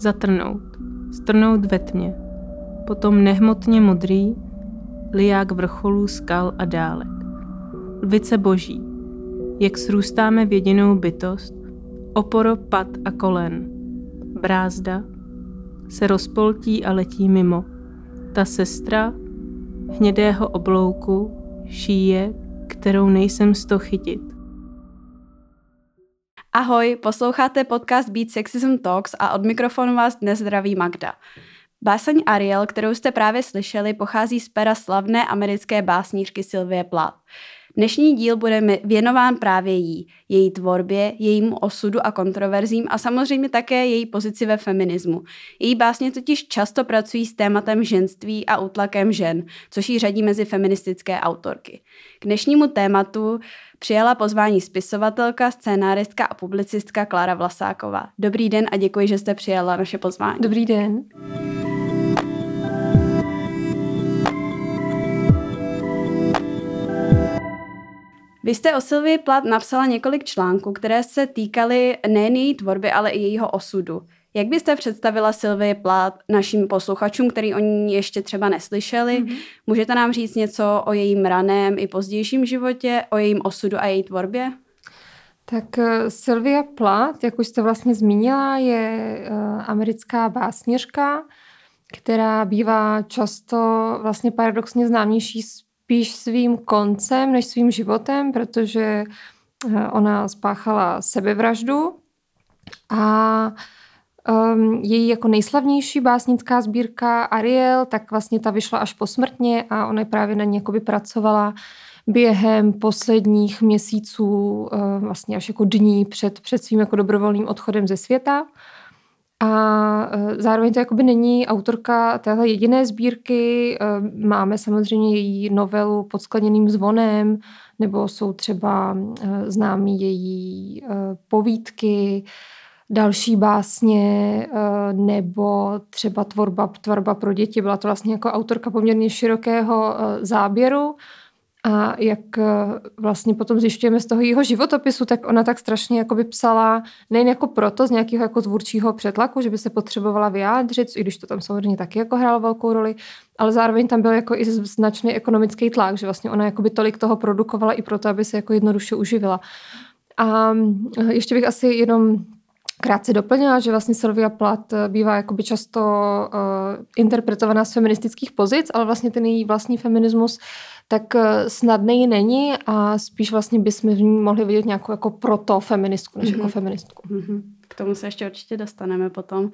Zatrnout. Strnout ve tmě. Potom nehmotně modrý, liák vrcholů skal a dálek. Lvice boží. Jak srůstáme v jedinou bytost, oporo pad a kolen. Brázda se rozpoltí a letí mimo. Ta sestra hnědého oblouku šíje, kterou nejsem sto chytit. Ahoj, posloucháte podcast Beat Sexism Talks a od mikrofonu vás dnes zdraví Magda. Báseň Ariel, kterou jste právě slyšeli, pochází z pera slavné americké básnířky Sylvie Plath. Dnešní díl bude věnován právě jí, její tvorbě, jejímu osudu a kontroverzím a samozřejmě také její pozici ve feminismu. Její básně totiž často pracují s tématem ženství a útlakem žen, což ji řadí mezi feministické autorky. K dnešnímu tématu přijala pozvání spisovatelka, scénáristka a publicistka Klára Vlasáková. Dobrý den a děkuji, že jste přijala naše pozvání. Dobrý den. Vy jste o Sylvii Plat napsala několik článků, které se týkaly nejen její tvorby, ale i jejího osudu. Jak byste představila Sylvie Plat našim posluchačům, který o ní ještě třeba neslyšeli? Mm-hmm. Můžete nám říct něco o jejím raném i pozdějším životě, o jejím osudu a její tvorbě? Tak eh, Sylvia Plath, jak už jste vlastně zmínila, je eh, americká básněřka, která bývá často vlastně paradoxně známější spíš svým koncem než svým životem, protože eh, ona spáchala sebevraždu a um, její jako nejslavnější básnická sbírka Ariel, tak vlastně ta vyšla až posmrtně a ona právě na ní pracovala během posledních měsíců, uh, vlastně až jako dní před, před svým jako dobrovolným odchodem ze světa. A e, zároveň to jakoby není autorka téhle jediné sbírky. E, máme samozřejmě její novelu pod skleněným zvonem, nebo jsou třeba e, známí její povídky, další básně, nebo třeba tvorba, tvorba pro děti. Byla to vlastně jako autorka poměrně širokého záběru. A jak eh, vlastně potom zjišťujeme z toho jeho životopisu, tak ona tak strašně jakoby psala nejen jako proto z nějakého jako tvůrčího přetlaku, že by se potřebovala vyjádřit, i když to tam samozřejmě taky jako hrálo velkou roli, ale zároveň tam byl jako i značný ekonomický tlak, že vlastně ona jakoby tolik toho produkovala i proto, aby se jako jednoduše uživila. A eh, ještě bych asi jenom krátce doplnila, že vlastně Sylvia Plath eh, bývá jakoby často uh, interpretovaná z feministických pozic, ale vlastně ten její vlastní feminismus tak eh, snadný není a spíš vlastně bychom mohli vidět nějakou jako proto feministku než mm-hmm. jako mhm. feministku. Mm-hmm. K tomu se ještě určitě dostaneme potom.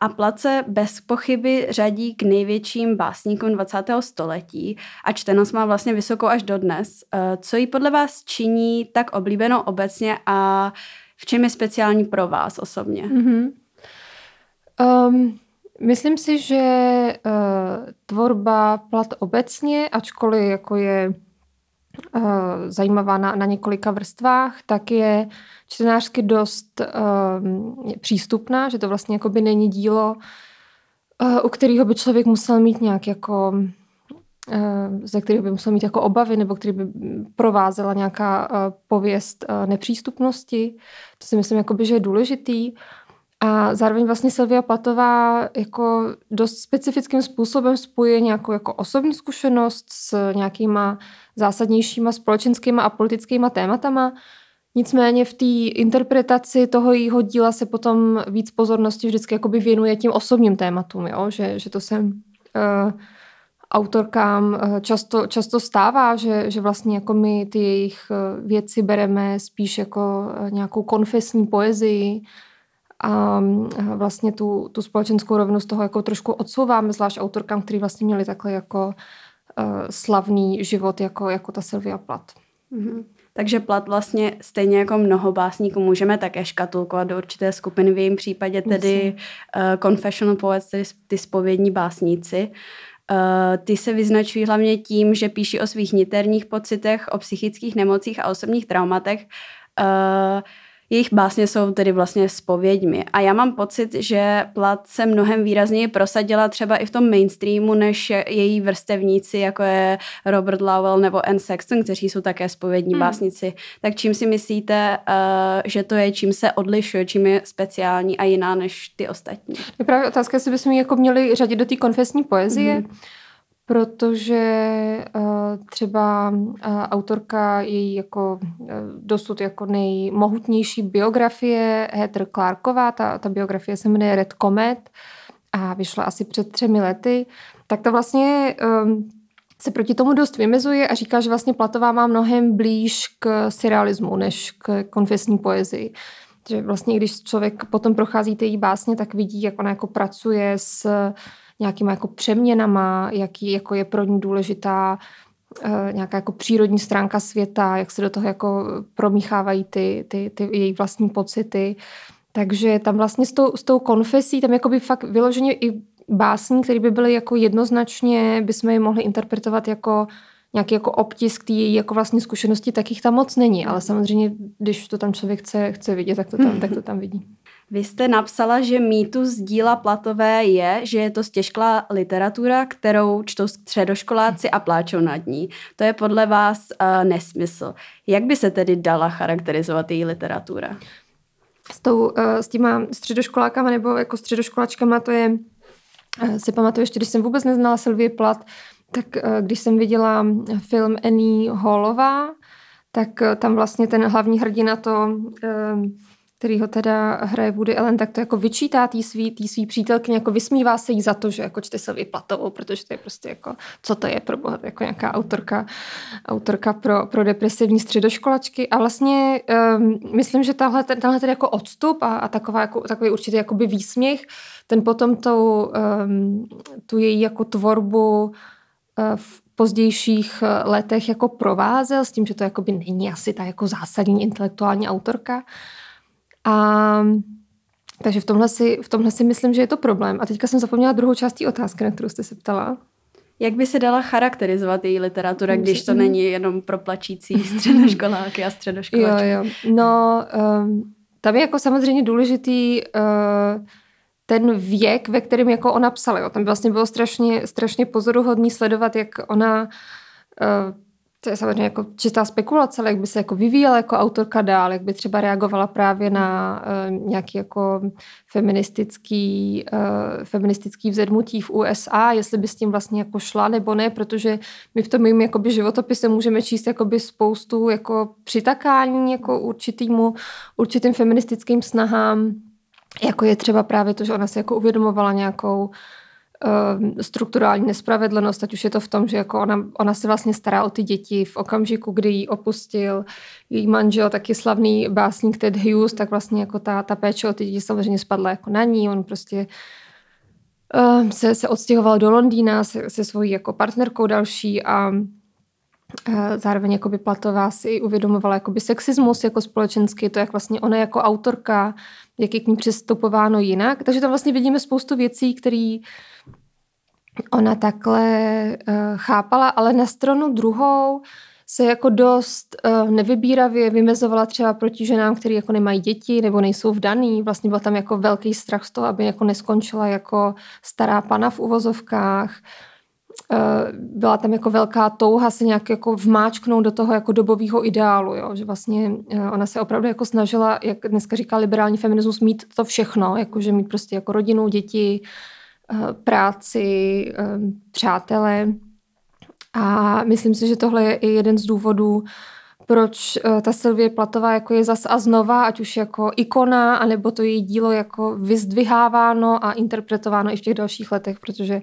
A Place bez pochyby řadí k největším básníkům 20. století a čtenost má vlastně vysokou až dodnes. Co jí podle vás činí tak oblíbenou obecně a v čem je speciální pro vás osobně? Mm-hmm. Um, Myslím si, že uh, tvorba plat obecně, ačkoliv jako je uh, zajímavá na, na několika vrstvách, tak je čtenářsky dost uh, přístupná, že to vlastně jako by není dílo, uh, u kterého by člověk musel mít nějak jako ze kterého by musel mít jako obavy nebo který by provázela nějaká pověst nepřístupnosti. To si myslím, jakoby, že je důležitý. A zároveň vlastně Silvia Platová jako dost specifickým způsobem spojuje nějakou jako osobní zkušenost s nějakýma zásadnějšíma společenskýma a politickýma tématama. Nicméně v té interpretaci toho jejího díla se potom víc pozornosti vždycky jakoby věnuje tím osobním tématům, jo? Že, že to se uh, autorkám uh, často, často stává, že, že vlastně jako my ty jejich uh, věci bereme spíš jako uh, nějakou konfesní poezii, a vlastně tu, tu společenskou rovnost toho jako trošku odsouváme, zvlášť autorkám, který vlastně měli takhle jako slavný život jako, jako ta Sylvia Plath. Mm-hmm. Takže Plat vlastně stejně jako mnoho básníků můžeme také škatulkovat do určité skupiny, v jejím případě tedy uh, confessional poets, tedy ty spovědní básníci. Uh, ty se vyznačují hlavně tím, že píší o svých niterních pocitech, o psychických nemocích a osobních traumatech. Uh, Jejich básně jsou tedy vlastně spověďmi. A já mám pocit, že Plat se mnohem výrazněji prosadila třeba i v tom mainstreamu, než její vrstevníci, jako je Robert Lowell nebo Anne Sexton, kteří jsou také spovědní hmm. básnici. Tak čím si myslíte, uh, že to je, čím se odlišuje, čím je speciální a jiná než ty ostatní? Je právě otázka, jestli bychom ji jako měli řadit do té konfesní poezie. Hmm protože uh, třeba uh, autorka její jako uh, dosud jako nejmohutnější biografie Heather Clarková, ta, ta biografie se jmenuje Red Comet a vyšla asi před třemi lety, tak to vlastně um, se proti tomu dost vymezuje a říká, že vlastně Platová má mnohem blíž k surrealismu než k konfesní poezii. Že vlastně, když člověk potom prochází ty její básně, tak vidí, jak ona jako pracuje s nějakýma jako přeměnama, jaký jako je pro ní důležitá uh, nějaká jako přírodní stránka světa, jak se do toho jako promíchávají ty, ty, ty její vlastní pocity. Takže tam vlastně s tou, s tou konfesí, tam jako by fakt vyloženě i básní, které by byly jako jednoznačně, bychom je mohli interpretovat jako nějaký jako obtisk té její jako vlastně zkušenosti, tak jich tam moc není, ale samozřejmě, když to tam člověk chce, chce vidět, tak to tam, tak to tam vidí. Vy jste napsala, že mýtus díla Platové je, že je to stěžklá literatura, kterou čtou středoškoláci a pláčou nad ní. To je podle vás uh, nesmysl. Jak by se tedy dala charakterizovat její literatura? S, tou, uh, s těma středoškolákama nebo jako středoškolačkama to je, uh, si pamatuju ještě, když jsem vůbec neznala Sylvie Plat, tak uh, když jsem viděla film Annie Hallová, tak tam vlastně ten hlavní hrdina to... Uh, který ho teda hraje Woody Allen, tak to jako vyčítá tý svý, tý svý přítelkyně, jako vysmívá se jí za to, že jako čte se Platovou, protože to je prostě jako, co to je pro boha, jako nějaká autorka, autorka pro, pro depresivní středoškolačky. A vlastně um, myslím, že tahle, tenhle ten jako odstup a, a taková, jako, takový určitý jakoby výsměch, ten potom tou, um, tu její jako tvorbu uh, v pozdějších eh, letech jako provázel s tím, že to jakoby není asi ta jako zásadní intelektuální autorka, a takže v tomhle, si, v tomhle si myslím, že je to problém. A teďka jsem zapomněla druhou částí otázky, na kterou jste se ptala. Jak by se dala charakterizovat její literatura, když to není jenom pro plačící středoškoláky a středoškoláky? Jo, jo. No, um, tam je jako samozřejmě důležitý uh, ten věk, ve kterém jako ona psala. Jo. Tam vlastně bylo strašně, strašně pozoruhodný sledovat, jak ona uh, to je samozřejmě jako čistá spekulace, ale jak by se jako vyvíjela jako autorka dál, jak by třeba reagovala právě na uh, nějaký jako feministický, uh, feministický vzedmutí v USA, jestli by s tím vlastně jako šla nebo ne, protože my v tom mým jakoby životopise můžeme číst jakoby spoustu jako přitakání jako určitýmu, určitým feministickým snahám, jako je třeba právě to, že ona se jako uvědomovala nějakou Ehm, strukturální nespravedlnost, ať už je to v tom, že jako ona, ona se vlastně stará o ty děti v okamžiku, kdy ji opustil její manžel, taky slavný básník Ted Hughes, tak vlastně jako ta, ta péče o ty děti samozřejmě spadla jako na ní, on prostě um, se, se odstěhoval do Londýna se, se svojí jako partnerkou další a Zároveň jakoby Platová si uvědomovala jakoby sexismus jako společenský, to jak vlastně ona jako autorka, jak je k ní přistupováno jinak. Takže tam vlastně vidíme spoustu věcí, které ona takhle uh, chápala, ale na stranu druhou se jako dost uh, nevybíravě vymezovala třeba proti ženám, které jako nemají děti nebo nejsou vdaný. Vlastně byl tam jako velký strach z toho, aby jako neskončila jako stará pana v uvozovkách. Uh, byla tam jako velká touha se nějak jako vmáčknout do toho jako dobového ideálu, jo? že vlastně ona se opravdu jako snažila, jak dneska říká liberální feminismus, mít to všechno, jako že mít prostě jako rodinu, děti, Eh, práci, eh, přátelé. A myslím si, že tohle je i jeden z důvodů, proč eh, ta Sylvie Platová jako je zas a znova, ať už jako ikona, anebo to její dílo jako vyzdviháváno a interpretováno i v těch dalších letech, protože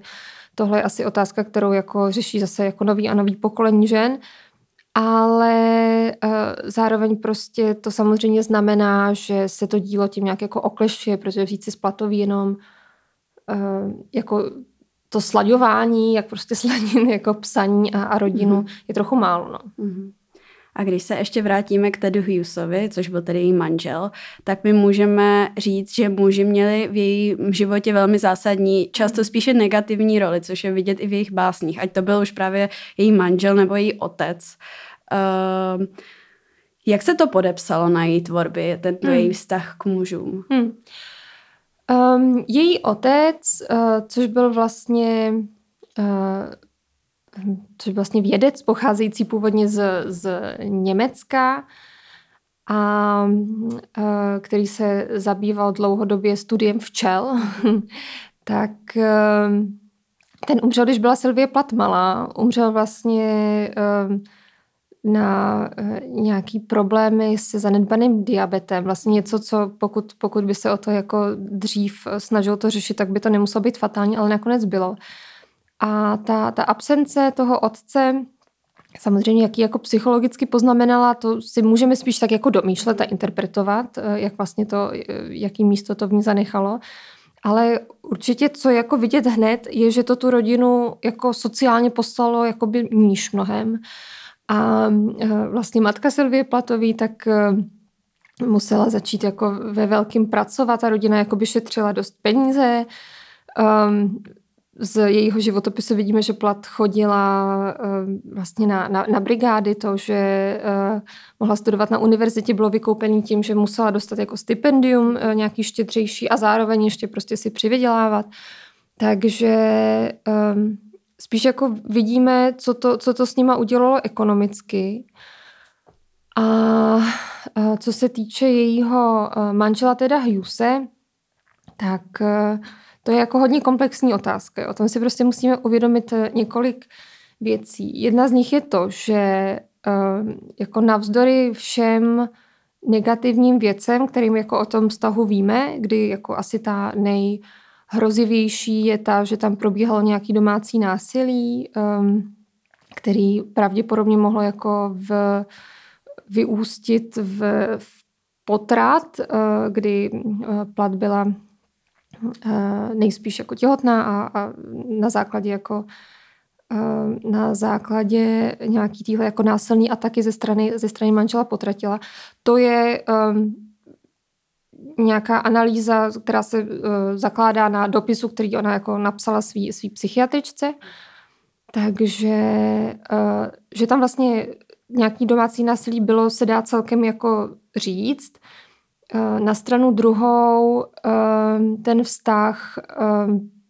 tohle je asi otázka, kterou jako řeší zase jako nový a nový pokolení žen. Ale zároveň prostě to samozřejmě znamená, že se to dílo tím nějak jako oklešuje, protože říct si Platový jenom Eh, jako to slaďování, jak prostě sladit jako psaní a, a rodinu, mm-hmm. je trochu málo. No. Mm-hmm. A když se ještě vrátíme k Tedu Hughesovi, což byl tedy její manžel, tak my můžeme říct, že muži měli v jejím životě velmi zásadní, často spíše negativní roli, což je vidět i v jejich básních, ať to byl už právě její manžel nebo její otec. Uh, Jak se to podepsalo na její tvorbě, tento hmm. její vztah k mužům? Hmm. Um, její otec, uh, což byl vlastně uh, což vlastně vědec pocházející původně z, z Německa, a uh, který se zabýval dlouhodobě studiem včel, tak uh, ten umřel, když byla Sylvie Plath malá. Umřel vlastně uh, na uh, nějaký problémy se zanedbaným diabetem. Vlastně něco, co pokud, pokud by se o to jako dřív snažil to řešit, tak by to nemuselo být fatální, ale nakonec bylo. A ta, ta absence toho otce, samozřejmě jaký jako psychologicky poznamenala, to si můžeme spíš tak jako domýšlet a interpretovat, jak vlastně to, jaký místo to v ní zanechalo. Ale určitě, co jako vidět hned, je, že to tu rodinu jako sociálně poslalo jakoby níž mnohem. A e, vlastně matka Sylvie Platový tak e, musela začít jako ve velkým pracovat. Ta rodina jako by šetřila dost peníze. Um, z jejího životopisu vidíme, že Plat chodila uh, vlastně na, na, na brigády, to, že mohla studovat na univerzitě, bylo vykoupený tím, že musela dostat jako stipendium nějaký štědřejší a zároveň ještě prostě si přivydělávat. Takže um, spíš jako vidíme, co to, co to s nima udělalo ekonomicky. A, co se týče jejího manžela, teda Hughese, tak uh, to je jako hodně komplexní otázka. O tom si prostě musíme uvědomit eh, několik věcí. Jedna z nich je to, že jako navzdory všem negativním věcem, kterým jako o tom vztahu víme, kdy jako asi ta nejhrozivější je ta, že tam probíhalo nějaký domácí násilí, ehm, který pravděpodobně mohlo jako v, vyústit v, v potrat, eh, kdy plat byla Eh, nejspíš jako těhotná a, a na základě jako eh, na základě nějaký týhle jako násilný ataky ze strany, ze strany manžela potratila. To je um, nějaká analýza, která se uh, zakládá na dopisu, který ona jako napsala svý, svý psychiatričce. Takže uh, že tam vlastně nějaký domácí násilí bylo, se dá celkem jako říct. Eh, na stranu druhou eh, ten vztah eh,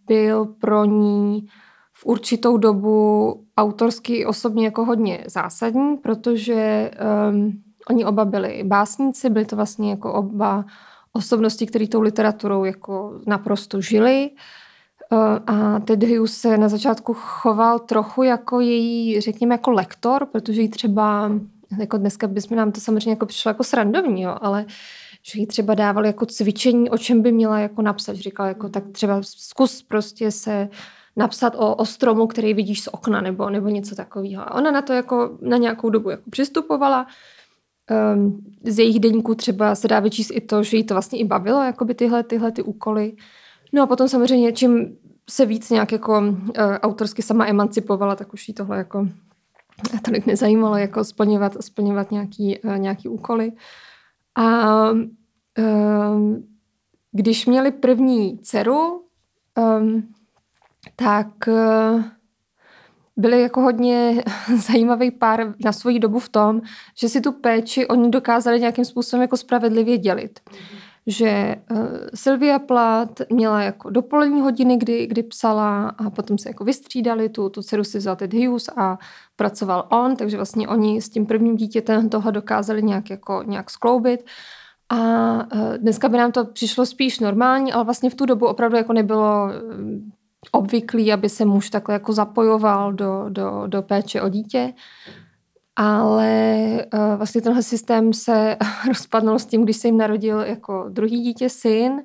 byl pro ní v určitou dobu autorsky osobně jako hodně zásadní, protože um, oni oba byli básníci, byli to vlastně jako oba osobnosti, které tou literaturou jako naprosto žili. Uh, a Ted Hughes se na začátku choval trochu jako její, řekněme, jako lektor, protože jí třeba, jako dneska bychom nám to samozřejmě jako přišlo jako srandovní, jo, ale že jí třeba dával jako cvičení, o čem by měla jako napsat. Říkal jako tak třeba zkus prostě se napsat o, o stromu, který vidíš z okna nebo, nebo něco takového. A ona na to jako na nějakou dobu jako přistupovala. Um, z jejich deníků třeba se dá vyčíst i to, že jí to vlastně i bavilo, jako by tyhle, tyhle ty úkoly. No a potom samozřejmě, čím se víc nějak jako uh, autorsky sama emancipovala, tak už jí tohle jako tolik nezajímalo, jako splňovat, splňovat nějaký, uh, nějaký úkoly. A um, když měli první dceru, um, tak uh, byli jako hodně zajímavý pár na svoji dobu v tom, že si tu péči oni dokázali nějakým způsobem jako spravedlivě dělit. Mm-hmm. Že uh, Sylvia Plat měla jako dopolední hodiny, kdy, kdy psala a potom se jako vystřídali, tu, tu dceru si vzal Ted Hughes a pracoval on, takže vlastně oni s tím prvním dítětem tohle dokázali nějak, jako, nějak skloubit. A e, dneska by nám to přišlo spíš normální, ale vlastně v tu dobu opravdu jako nebylo e, obvyklý, aby se muž takhle jako zapojoval do, do, do péče o dítě. Ale uh, vlastně tenhle systém se rozpadnul s tím, když se jim narodil jako druhý dítě syn,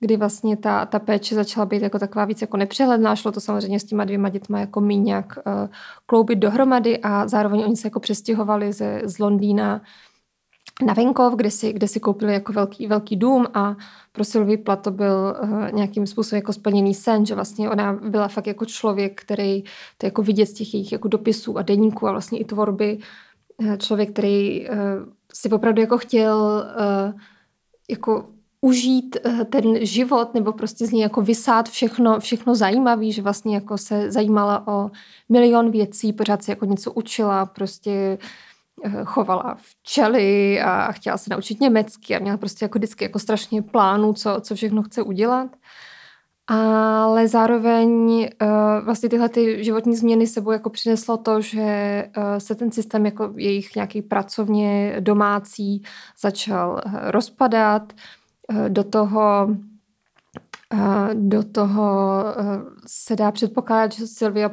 kdy vlastně ta, ta péče začala být jako taková víc jako nepřehledná. Šlo to samozřejmě s těma dvěma dětma jako mý nějak uh, kloubit dohromady a zároveň oni se jako přestěhovali ze, z Londýna na venkov, kde si, kde si koupili jako velký, velký dům a pro Sylvie Plath to byl uh, nějakým způsobem jako splněný sen, že vlastně ona byla fakt jako člověk, který to jako vidět z těch jejich jako dopisů a deníků a vlastně i tvorby, uh, člověk, který uh, si opravdu jako chtěl uh, jako užít ten život nebo prostě z něj jako vysát všechno, všechno zajímavý, že vlastně jako se zajímala o milion věcí, pořád si jako něco učila, prostě chovala včely a chtěla se naučit německy a měla prostě jako vždycky jako strašně plánů, co, co všechno chce udělat. Ale zároveň uh, vlastně tyhle ty životní změny sebou jako přineslo to, že uh, se ten systém jako jejich nějaký pracovně domácí začal uh, rozpadat. Do toho do toho se dá předpokládat, že Sylvia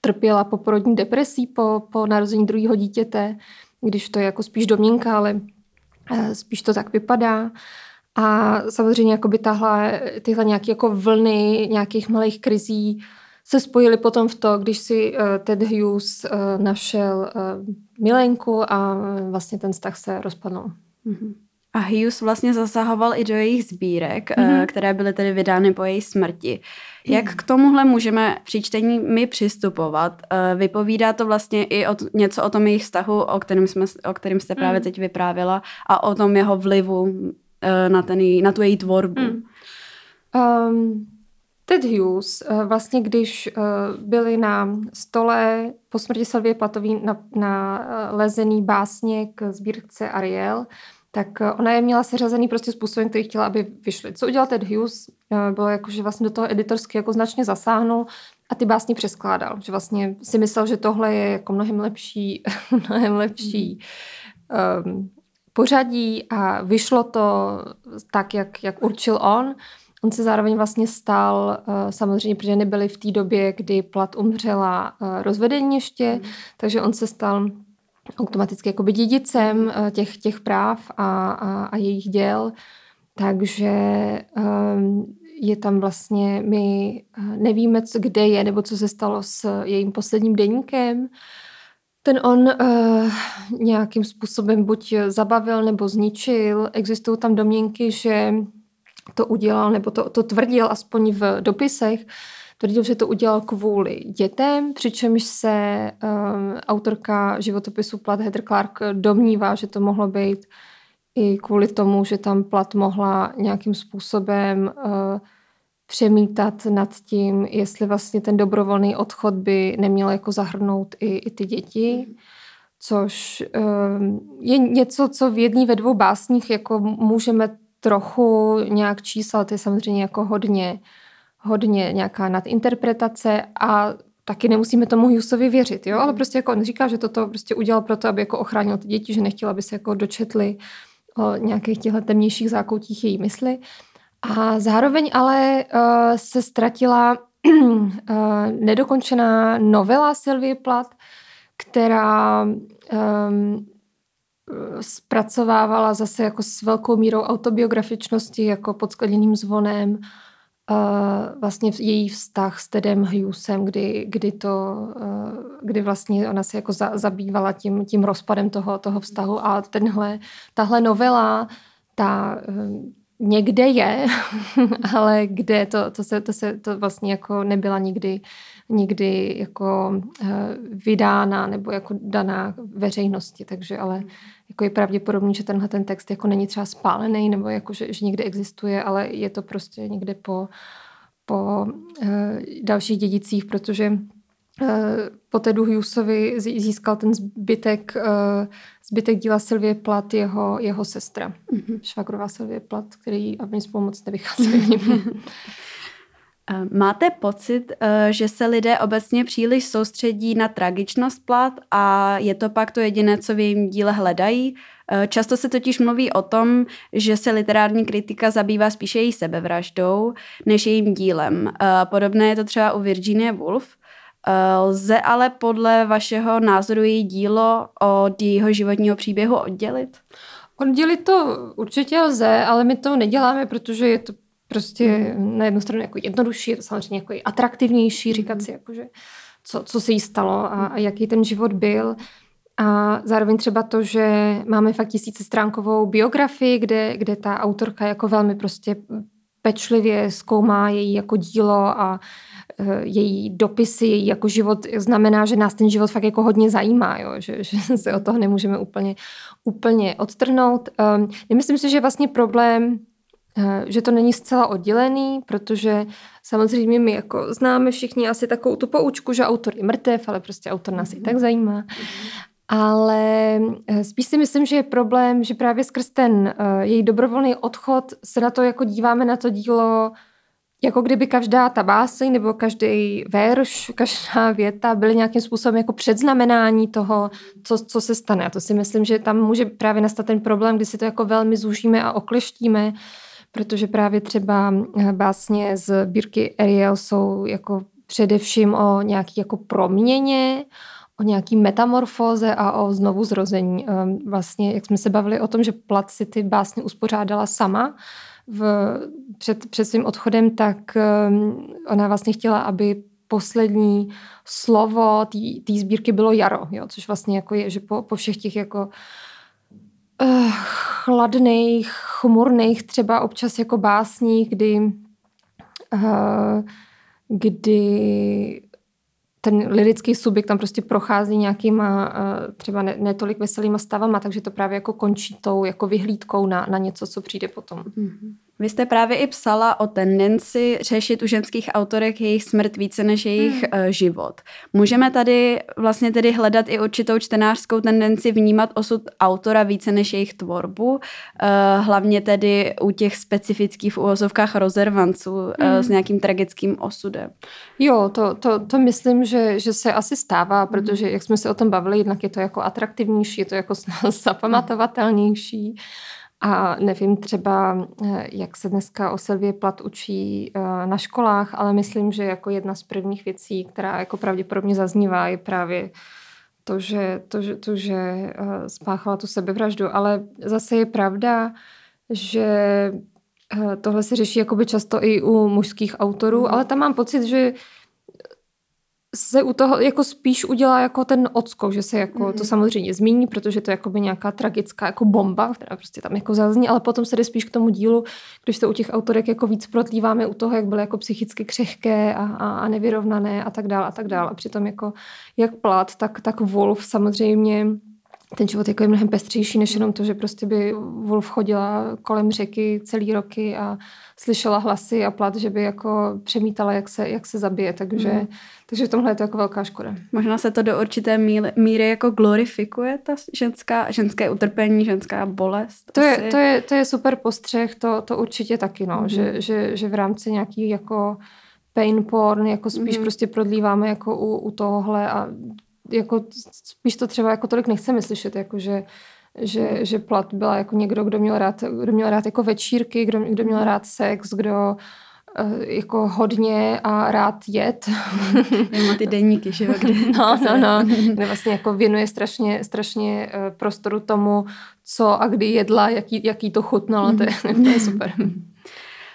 trpěla poporodní depresí po, po narození druhého dítěte, když to je jako spíš domněnka, ale uh, spíš to tak vypadá. A samozřejmě jakoby tahle, tyhle nějaké jako vlny nějakých malých krizí se spojily potom v to, když si uh, Ted Hughes uh, našel milenku a vlastně ten vztah se rozpadl. Mm-hmm. A Hughes vlastně zasahoval i do jejich sbírek, mm-hmm. které byly tedy vydány po její smrti. Jak mhm. k tomuhle můžeme při čtení my přistupovat? Vypovídá to vlastně i o něco o tom jejich vztahu, o kterém, jsme, o kterém jste právě mm. teď vyprávěla, a o tom jeho vlivu Eh, na, ten, na tu její tvorbu. Hmm. Um, Ted Hughes, eh, vlastně když byli na stole po smrti Sylvie Platový na, na lezený básně k sbírce Ariel, tak ona je měla seřazený prostě způsobem, který chtěla, aby vyšly. Co udělal Ted Hughes, bylo jako, že vlastně do toho editorsky jako značně zasáhnul a ty básně přeskládal. Že vlastně si myslel, že tohle je jako mnohem lepší, mnohem lepší um, pořadí a vyšlo to tak, jak, jak určil on. On se zároveň vlastně stal, eh, samozřejmě, protože nebyli v té době, kdy Plat umřela eh, rozvedení ještě, mm. takže on se stal automaticky jakoby dědicem eh, těch, těch práv a, a, a jejich děl. Takže um, je tam vlastně, my nevíme, co, kde je, nebo co se stalo s jejím posledním deníkem. Ten on uh, nějakým způsobem buď zabavil nebo zničil. Existují tam domněnky, že to udělal, nebo to, to tvrdil aspoň v dopisech, tvrdil, že to udělal kvůli dětem, přičemž se um, autorka životopisu Plat Heather Clark domnívá, že to mohlo být i kvůli tomu, že tam Plat mohla nějakým způsobem uh, přemítat nad tím, jestli vlastně ten dobrovolný odchod by neměl jako zahrnout i, i ty děti, což um, je něco, co v jedné ve dvou básních jako můžeme trochu nějak čísla, to je samozřejmě jako hodně, hodně nějaká nadinterpretace a taky nemusíme tomu Hughesovi věřit, jo? ale prostě jako on říká, že toto prostě udělal proto, aby jako ochránil ty děti, že nechtěl, aby se jako dočetli o nějakých těchto temnějších zákoutích její mysli. A zároveň ale uh, se ztratila uh, nedokončená novela Sylvie Plat, která um, zpracovávala zase jako s velkou mírou autobiografičnosti, jako pod skleněným zvonem, uh, vlastně její vztah s Tedem Hughesem, kdy, kdy, to, uh, kdy vlastně ona se jako za, zabývala tím, tím rozpadem toho, toho vztahu. A tenhle, tahle novela, ta, někde je, ale kde to, to, se, to, se, to vlastně jako nebyla nikdy, nikdy jako uh, vydána nebo jako daná veřejnosti, takže ale jako je pravděpodobný, že tenhle ten text jako není třeba spálený nebo jako, že, že někde existuje, ale je to prostě někde po, po uh, dalších dědicích, protože Eh, po Tedu Hughesovi získal ten zbytek, eh, zbytek díla Sylvie Plat jeho, jeho sestra, mm-hmm. švagrová Sylvie Plat, který aby spolu moc nevycházeli. Eh, máte pocit, že se lidé obecně příliš soustředí na tragičnost plat a je to pak to jediné, co v jejím díle hledají? Často se totiž mluví o tom, že se literární kritika zabývá spíše její sebevraždou než jejím dílem. Podobné je to třeba u Virginie Woolf, Eh, lze ale podle vašeho názoru její dílo od jejího životního příběhu oddělit? Oddělit to určitě lze, ale my to neděláme, protože je to prostě na jednu stranu jako jednodušší, je to samozřejmě jako i atraktivnější říkat si, jako, že co, co se jí stalo a, a jaký ten život byl. A zároveň třeba to, že máme fakt tisíce stránkovou biografii, kde, kde ta autorka jako velmi prostě pečlivě zkoumá její jako dílo a Eh, její dopisy, její jako život znamená, že nás ten život fakt jako hodně zajímá, jo? Že, že se od toho nemůžeme úplně, úplně odtrhnout. Um, nemyslím si, že vlastně problém že to není zcela oddělený, protože samozřejmě my jako známe všichni asi takovou tu poučku, že autor je mrtev, ale prostě autor nás mm-hmm. i tak zajímá. ale eh, spíš si myslím, že je problém, že právě skrz ten uh, její dobrovolný odchod se na to jako díváme na to dílo jako kdyby každá ta báseň nebo každý verš, každá věta byly nějakým způsobem jako předznamenání toho, co, co se stane. A to si myslím, že tam může právě nastat ten problém, kdy si to jako velmi zúžíme a okleštíme, protože právě třeba eh, básně z Bírky Ariel jsou jako především o nějaký jako proměně, o nějaký metamorfóze a o znovu zrození. Ehm, vlastně, jak jsme se bavili o tom, že Plat si ty básně uspořádala sama, v, před, před svým odchodem, tak um, ona vlastně chtěla, aby poslední slovo té sbírky bylo jaro, jo, což vlastně jako je, že po, po všech těch jako uh, chladných, chmurných třeba občas jako básních, kdy uh, kdy ten lirický subjekt tam prostě prochází nějakýma uh, třeba ne, netolik veselýma stavama, takže to právě jako končí tou jako vyhlídkou na, na něco, co přijde potom. Mm-hmm. Vy jste právě i psala o tendenci řešit u ženských autorek jejich smrt více než jejich hmm. uh, život. Můžeme tady vlastně tedy hledat i určitou čtenářskou tendenci vnímat osud autora více než jejich tvorbu, uh, hlavně tedy u těch specifických v úvozovkách rozervanců uh, hmm. s nějakým tragickým osudem. Jo, to, to, to myslím, že, že se asi stává, hmm. protože jak jsme se o tom bavili, jednak je to jako atraktivnější, je to jako zapamatovatelnější. A nevím třeba, eh, jak se dneska o Silvě Plat učí eh, na školách, ale myslím, že jako jedna z prvních věcí, která jako pravděpodobně zaznívá, je právě to, že, to, že, to, že eh, spáchala tu sebevraždu. Ale zase je pravda, že tohle se řeší jakoby často i u mužských autorů, mm. ale tam mám pocit, že se u toho jako spíš udělá jako ten odskok, že se jako mm-hmm. to samozřejmě zmíní, protože to je jako by nějaká tragická jako bomba, která prostě tam jako zazní, ale potom se jde spíš k tomu dílu, když se u těch autorek jako víc protlíváme u toho, jak byly jako psychicky křehké a, a, a nevyrovnané a tak dále a tak dále. A přitom jako jak Plat, tak, tak Wolf samozřejmě ten život jako je mnohem pestřejší, než jenom to, že prostě by Wolf chodila kolem řeky celý roky a slyšela hlasy a plat, že by jako přemítala, jak se, jak se zabije, takže, mm. takže v tomhle je to jako velká škoda. Možná se to do určité míry, míry jako glorifikuje, ta ženská, ženské utrpení, ženská bolest. To je, to je, to je super postřeh, to, to určitě taky, no, mm. že, že, že v rámci nějaký jako pain porn, jako spíš mm. prostě prodlíváme jako u, u tohohle a jako spíš to třeba jako tolik nechceme slyšet, jako že, že, že Plat byla jako někdo, kdo měl rád, kdo měl rád jako večírky, kdo, kdo měl rád sex, kdo uh, jako hodně a rád jet. Má ty deníky, že jo? Kde no, no, no. Kde vlastně jako věnuje strašně, strašně uh, prostoru tomu, co a kdy jedla, jaký, jaký to chutnalo, to je, to je super.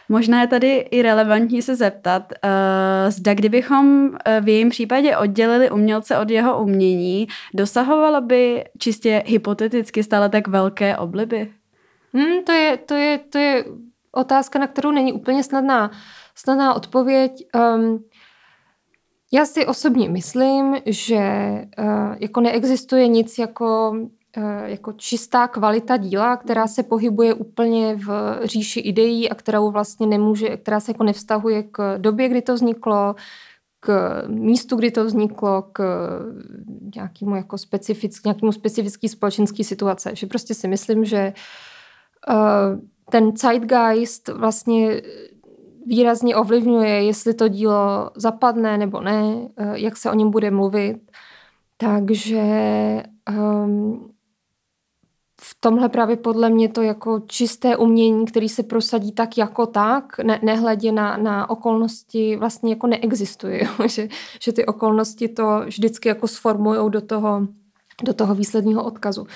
Možná je tady i relevantní se zeptat, uh, zda kdybychom uh, v jejím případě oddělili umělce od jeho umění, dosahovalo by čistě hypoteticky stále tak velké obliby? Hmm, to, je, to, je, to je otázka, na kterou není úplně snadná, snadná odpověď. Um, já si osobně myslím, že uh, jako neexistuje nic jako Eh, jako čistá kvalita díla, která se pohybuje úplně v říši ideí a kterou vlastně nemůže, která se jako nevztahuje k době, kdy to vzniklo, k místu, kdy to vzniklo, k nějakému jako specifick, nějakému specifický společenský situace. Že prostě si myslím, že uh, ten zeitgeist vlastně výrazně ovlivňuje, jestli to dílo zapadne nebo ne, uh, jak se o něm bude mluvit. Takže um, v tomhle právě podle mě to jako čisté umění, který se prosadí tak jako tak, ne, nehledě na, na okolnosti, vlastně jako neexistuje. Jo? Že, že ty okolnosti to vždycky jako sformují do toho, do toho výsledního odkazu.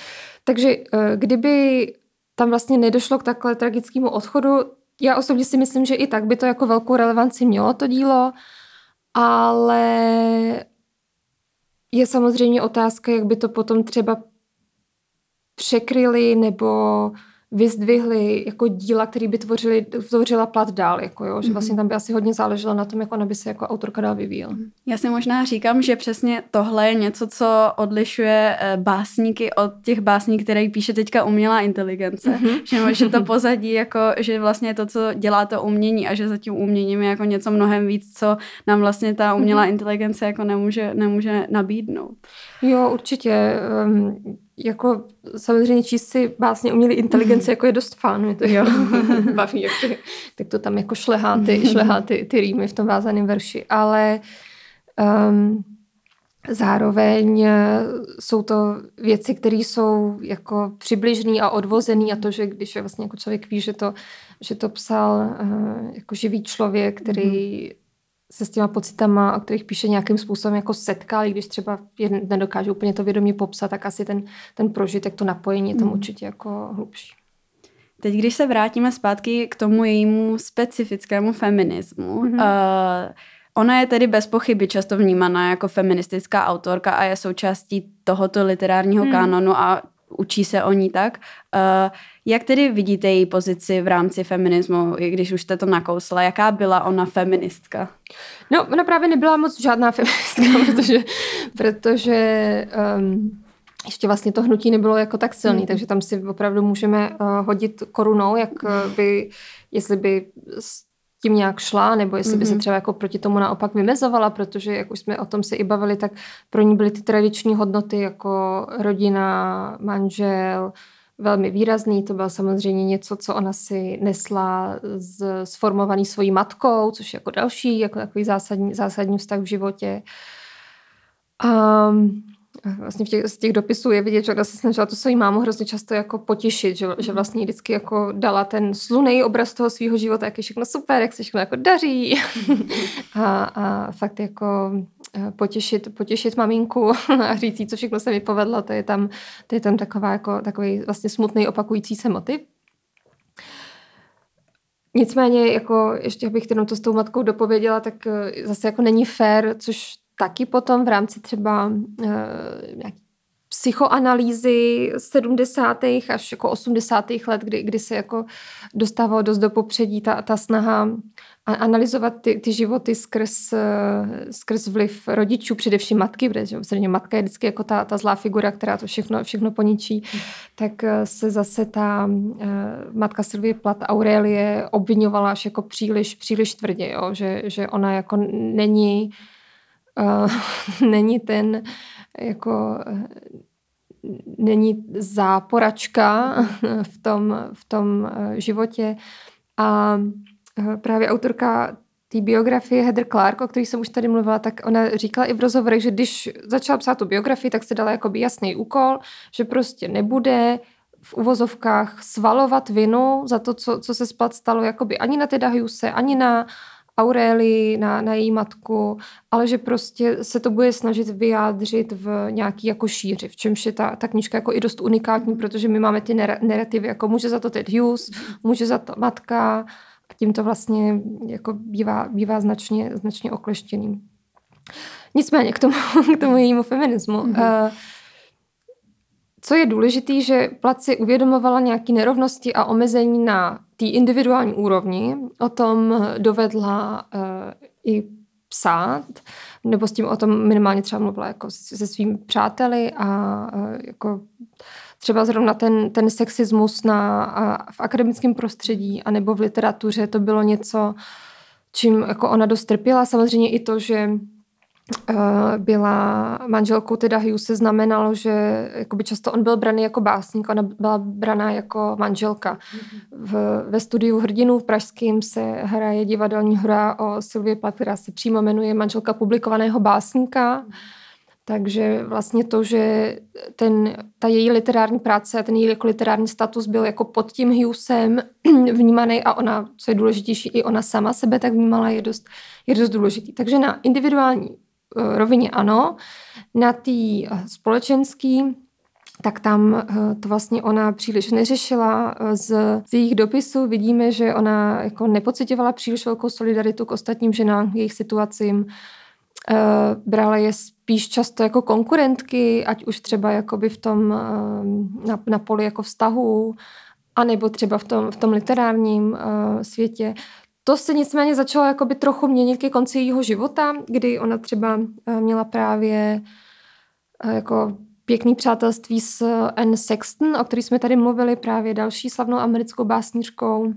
Takže eh, kdyby tam vlastně nedošlo k takhle tragickému odchodu, já osobně si myslím, že i tak by to jako velkou relevanci mělo to dílo, ale je samozřejmě otázka, jak by to potom třeba překryli nebo vyzdvihli jako díla, které by tvořili, tvořila plat dál, jako jo, že vlastně mhm. tam by asi hodně záleželo na tom, jak ona by se jako autorka dál vyvíjela. Mhm. Já si možná říkám, že přesně tohle je něco, co odlišuje eh, básníky od těch básníků, které píše teďka umělá inteligence. Mm-hmm. Že, že to pozadí, jako, že vlastně to, co dělá to umění a že za tím uměním je jako něco mnohem víc, co nám vlastně ta umělá mm-hmm. inteligence jako nemůže, nemůže nabídnout. Jo, určitě. Jako samozřejmě číst si básně umělý inteligence jako je dost fán, mě to jo. baví, jak ty, tak to tam jako šlehá ty, šlehá ty, ty rýmy v tom vázaném verši, ale um, zároveň eh, jsou to věci, které jsou jako přibližný a odvozený a to, že když je vlastně jako člověk ví, že to, že to psal uh, jako živý člověk, který mm-hmm se s těma pocitama, o kterých píše nějakým způsobem jako setkal, i když třeba nedokáže úplně to vědomě popsat, tak asi ten, ten prožitek, to napojení je tam mm. určitě jako hlubší. Teď, když se vrátíme zpátky k tomu jejímu specifickému feminismu, mm-hmm. uh, ona je tedy bez pochyby často vnímaná jako feministická autorka a je součástí tohoto literárního mm. kánonu a učí se o ní tak. Uh, jak tedy vidíte její pozici v rámci feminismu, i když už jste to nakousla? Jaká byla ona feministka? No, ona právě nebyla moc žádná feministka, protože, protože um, ještě vlastně to hnutí nebylo jako tak silný, mm. takže tam si opravdu můžeme uh, hodit korunou, jak uh, by, jestli by tím nějak šla, nebo jestli mm-hmm. by se mhm. třeba jako proti tomu naopak vymezovala, protože jak už jsme o tom se i bavili, tak pro ní byly ty tradiční hodnoty jako rodina, manžel, velmi výrazný. To bylo samozřejmě něco, co ona si nesla z, sformovaný svojí matkou, což je jako další, jako takový zásadní, zásadní vztah v životě. Um, vlastně v těch, z těch dopisů je vidět, že ona se snažila tu svoji mámu hrozně často jako potěšit, že, že vlastně vždycky jako dala ten slunej obraz toho svého života, jak je všechno super, jak se všechno jako daří. A, a fakt jako eh, potěšit, potěšit maminku a říct jí, co všechno se mi povedlo, to je tam, to je tam taková jako, takový vlastně smutný opakující se motiv. Nicméně, jako ještě bych jenom to s tou matkou dopověděla, tak eh, zase jako není fér, což taky potom v rámci třeba uh, psychoanalýzy 70. až jako 80. let, kdy, kdy se jako dostávalo dost do popředí ta, ta snaha analyzovat ty, ty životy skrz, eh, skrz vliv rodičů, především matky, protože samozřejmě matka je vždycky jako ta, ta zlá figura, která to všechno, všechno poničí, tak eh, se zase ta matka Sylvie Plat Aurelie obvinovala až jako příliš, příliš tvrdě, jo? Že, že ona jako není není ten jako není záporačka v tom, v tom životě. A právě autorka té biografie Heather Clark, o které jsem už tady mluvila, tak ona říkala i v rozhovorech, že když začala psát tu biografii, tak se dala jakoby jasný úkol, že prostě nebude v uvozovkách svalovat vinu za to, co, co se splat stalo jakoby ani na Teda Hughese, ani na Aurélii, na, na její matku, ale že prostě se to bude snažit vyjádřit v nějaký jako šíři, v čemž je ta, ta knižka jako i dost unikátní, protože my máme ty narrativy, jako může za to Ted Hughes, může za to matka a tím to vlastně jako bývá, bývá značně, značně okleštěný. Nicméně k tomu, k tomu jejímu feminismu. Mm-hmm. Uh, co je důležité, že Plat si uvědomovala nějaké nerovnosti a omezení na té individuální úrovni. O tom dovedla uh, i psát, nebo s tím o tom minimálně třeba mluvila jako se svými přáteli a uh, jako třeba zrovna ten, ten sexismus na, a v akademickém prostředí anebo v literatuře, to bylo něco, čím jako ona dost trpěla. Samozřejmě i to, že Eh, byla manželkou teda Hughese, znamenalo, že jakoby často on byl braný jako básník, ona byla braná jako manželka. V, ve studiu Hrdinů v Pražském se hraje divadelní hra o Sylvie Plath, která se přímo jmenuje manželka publikovaného básníka. Takže vlastně to, že ten, ta její literární práce a ten její jako literární status byl jako pod tím Hughesem vnímaný a ona, co je důležitější, i ona sama sebe tak vnímala, je dost, je dost důležitý. Takže na individuální Eh, rovině ano, na té eh, společenské tak tam eh, to vlastně ona příliš neřešila. Z, z jejich dopisů vidíme, že ona jako nepocitovala příliš velkou solidaritu k ostatním ženám, k jejich situacím. Brala je spíš často jako konkurentky, ať už třeba jakoby v tom na, na poli jako vztahu, anebo třeba v tom, v tom literárním světě. To se nicméně začalo jakoby trochu měnit ke konci jejího života, kdy ona třeba uh, měla právě uh, jako pěkný přátelství s Anne Sexton, o který jsme tady mluvili, právě další slavnou americkou básničkou.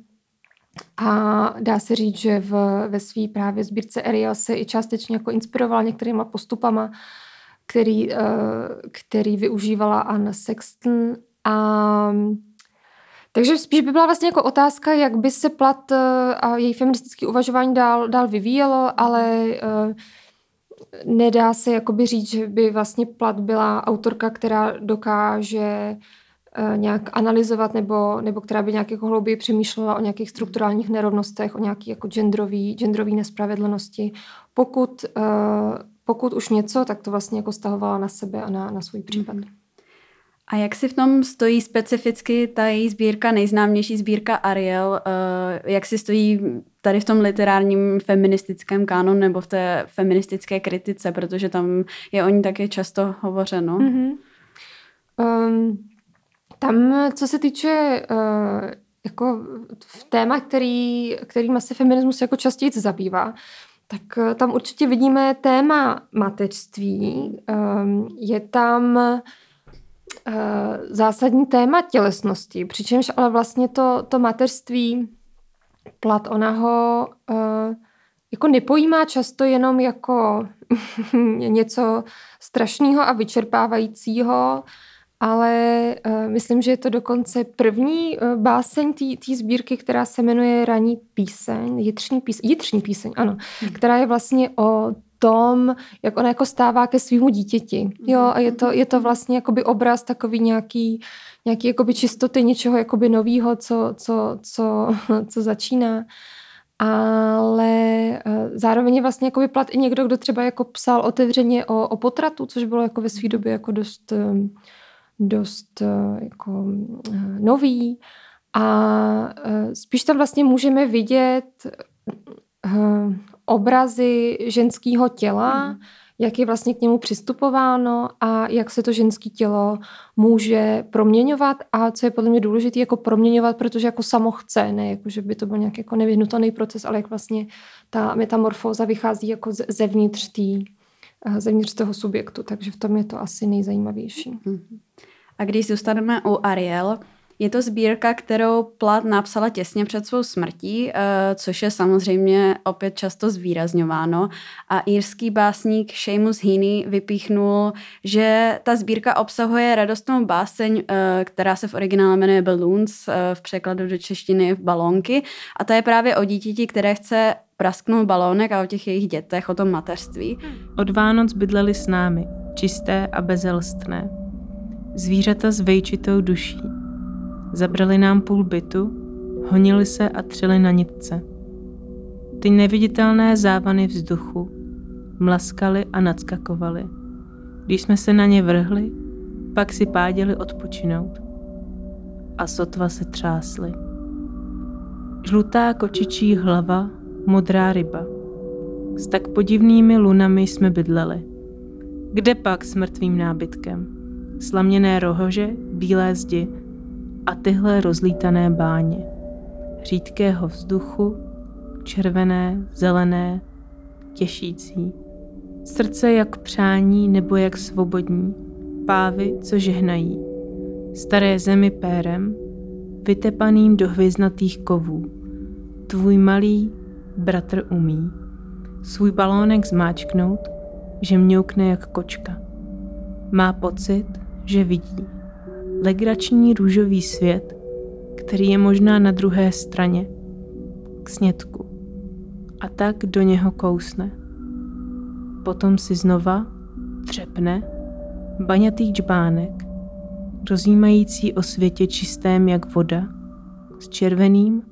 A dá se říct, že v, ve své právě sbírce Ariel se i částečně jako inspirovala některýma postupama, který, který využívala Anne Sexton. A takže spíš by byla vlastně jako otázka, jak by se plat eh, a její feministické uvažování dál, dál vyvíjelo, ale uh, nedá se jakoby říct, že by vlastně Plat byla autorka, která dokáže uh, nějak analyzovat nebo, nebo která by nějak jako hlouběji přemýšlela o nějakých strukturálních nerovnostech, o nějaké jako genderový, genderový nespravedlnosti. Pokud, pokud už něco, tak to vlastně jako stahovala na sebe a na, na svůj případ. Mm-hmm. A jak si v tom stojí specificky ta její sbírka, nejznámější sbírka Ariel, uh, jak si stojí tady v tom literárním feministickém kánonu nebo v té feministické kritice, protože tam je o ní také často hovořeno. Mm-hmm. Um, tam, co se týče uh, jako v téma, který, kterým se feminismus jako častěji zabývá, tak uh, tam určitě vidíme téma mateřství. Um, je tam Eh, zásadní téma tělesnosti, přičemž ale vlastně to, to mateřství, plat, ona ho uh, jako nepojímá často jenom jako něco strašného a vyčerpávajícího, ale uh, myslím, že je to dokonce první uh, báseň té sbírky, která se jmenuje Raní píseň, jitřní píseň, jitřní píseň, ano, hmm. která je vlastně o tom, jak ona jako stává ke svýmu dítěti. Jo, a je to, je to vlastně jakoby obraz takový nějaký, nějaký jakoby čistoty něčeho jakoby novýho, co, co, co, co začíná. Ale eh, zároveň je vlastně jakoby plat i někdo, kdo třeba jako psal otevřeně o, o potratu, což bylo jako ve své době jako dost, eh, dost eh, jako nový. A spíš tam vlastně můžeme vidět obrazy ženského těla, mm. jak je vlastně k němu přistupováno a jak se to ženské tělo může proměňovat a co je podle mě důležité, jako proměňovat, protože jako samo chce, ne jako, že by to byl nějaký jako nevyhnutelný proces, ale jak vlastně ta metamorfóza vychází jako zevnitř tý, eh, zevnitř toho subjektu, takže v tom je to asi nejzajímavější. A když zůstaneme u Ariel, je to sbírka, kterou Plat napsala těsně před svou smrtí, eh, což je samozřejmě opět často zvýrazňováno. A írský básník Seamus Heaney vypíchnul, že ta sbírka obsahuje radostnou báseň, eh, která se v originále jmenuje Balloons, eh, v překladu do češtiny v balónky. A ta je právě o dítěti, které chce prasknout balónek a o těch jejich dětech, o tom mateřství. Od Vánoc bydleli s námi, čisté a bezelstné. Zvířata s vejčitou duší Zabrali nám půl bytu, honili se a třeli na nitce. Ty neviditelné závany vzduchu mlaskali a nadskakovali. Když jsme se na ně vrhli, pak si páděli odpočinout. A sotva se třásly. Žlutá kočičí hlava, modrá ryba. S tak podivnými lunami jsme bydleli. Kde pak s mrtvým nábytkem? Slaměné rohože, bílé zdi, a tyhle rozlítané báně. Řídkého vzduchu, červené, zelené, těšící. Srdce jak přání nebo jak svobodní, pávy, co žehnají. Staré zemi pérem, vytepaným do hvězdnatých kovů. Tvůj malý bratr umí. Svůj balónek zmáčknout, že mňoukne jak kočka. Má pocit, že vidí legrační růžový svět, který je možná na druhé straně, k snědku. A tak do něho kousne. Potom si znova třepne baňatý čbánek, rozjímající o světě čistém jak voda, s červeným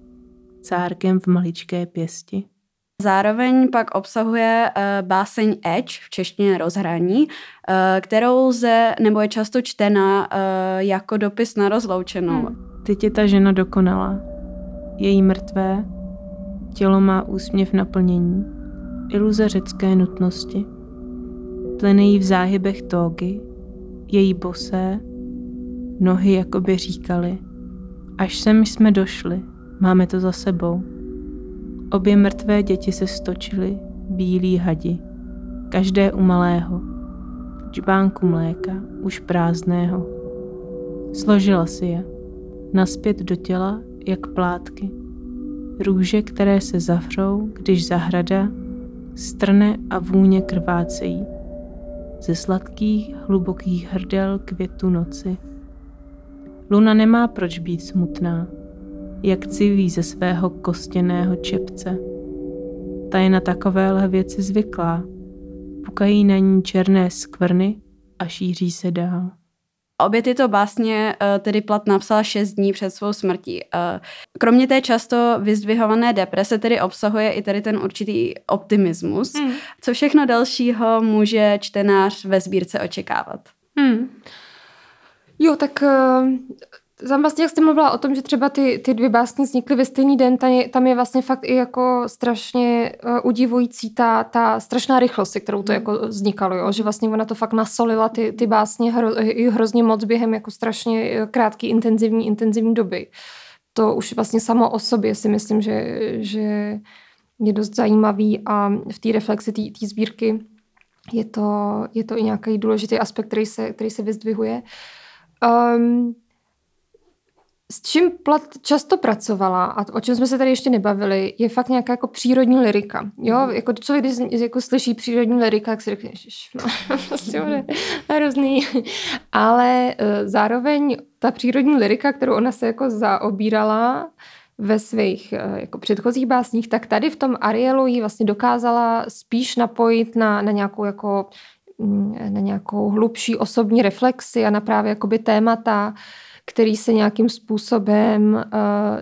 cárkem v maličké pěsti. Zároveň pak obsahuje uh, báseň Edge, v češtině rozhraní, uh, kterou lze, nebo je často čtena uh, jako dopis na rozloučenou. Hmm. Teď je ta žena dokonalá. Její mrtvé, tělo má úsměv naplnění, iluze řecké nutnosti. Plenejí v záhybech tógy, její bosé, nohy jakoby říkali, Až sem jsme došli, máme to za sebou. Obě mrtvé děti se stočily, bílí hadi, každé u malého, džbánku mléka, už prázdného. Složila si je, naspět do těla, jak plátky. Růže, které se zavřou, když zahrada strne a vůně krvácejí. Ze sladkých, hlubokých hrdel květu noci. Luna nemá proč být smutná, jak civí ze svého kostěného čepce. Ta je na takovéhle věci zvyklá. Pukají na ní černé skvrny a šíří se dál. Obě tyto básně eh, tedy Plat napsala šest dní před svou smrtí. Eh, kromě té často vyzdvihované deprese tedy obsahuje i tady ten určitý optimismus. Hmm. Co všechno dalšího může čtenář ve sbírce očekávat? Hmm. Jo, tak uh, tam vlastně, jak jste mluvila o tom, že třeba ty, ty dvě básně vznikly ve stejný den, tam je, tam je vlastně fakt i jako strašně uh, udivující ta, ta strašná rychlost, se kterou to jako vznikalo, jo? že vlastně ona to fakt nasolila ty, ty básně hro, hrozně moc během jako strašně krátký, intenzivní, intenzivní doby. To už vlastně samo o sobě si myslím, že, že je dost zajímavý a v té reflexi té sbírky je to, je to i nějaký důležitý aspekt, který se, který se vyzdvihuje. Um, s čím Plat často pracovala, a o čem jsme se tady ještě nebavili, je fakt nějaká jako přírodní lirika. Jo, mhm. jako člověk, když jako slyší přírodní lirika, tak si řekne, že prostě bude hrozný. Ale uh, zároveň ta přírodní lirika, kterou ona se jako zaobírala ve svých uh, jako předchozích básních, tak tady v tom Arielu ji vlastně dokázala spíš napojit na, na nějakou jako mm, na nějakou hlubší osobní reflexi a na právě jakoby témata, uh, který se nějakým způsobem uh,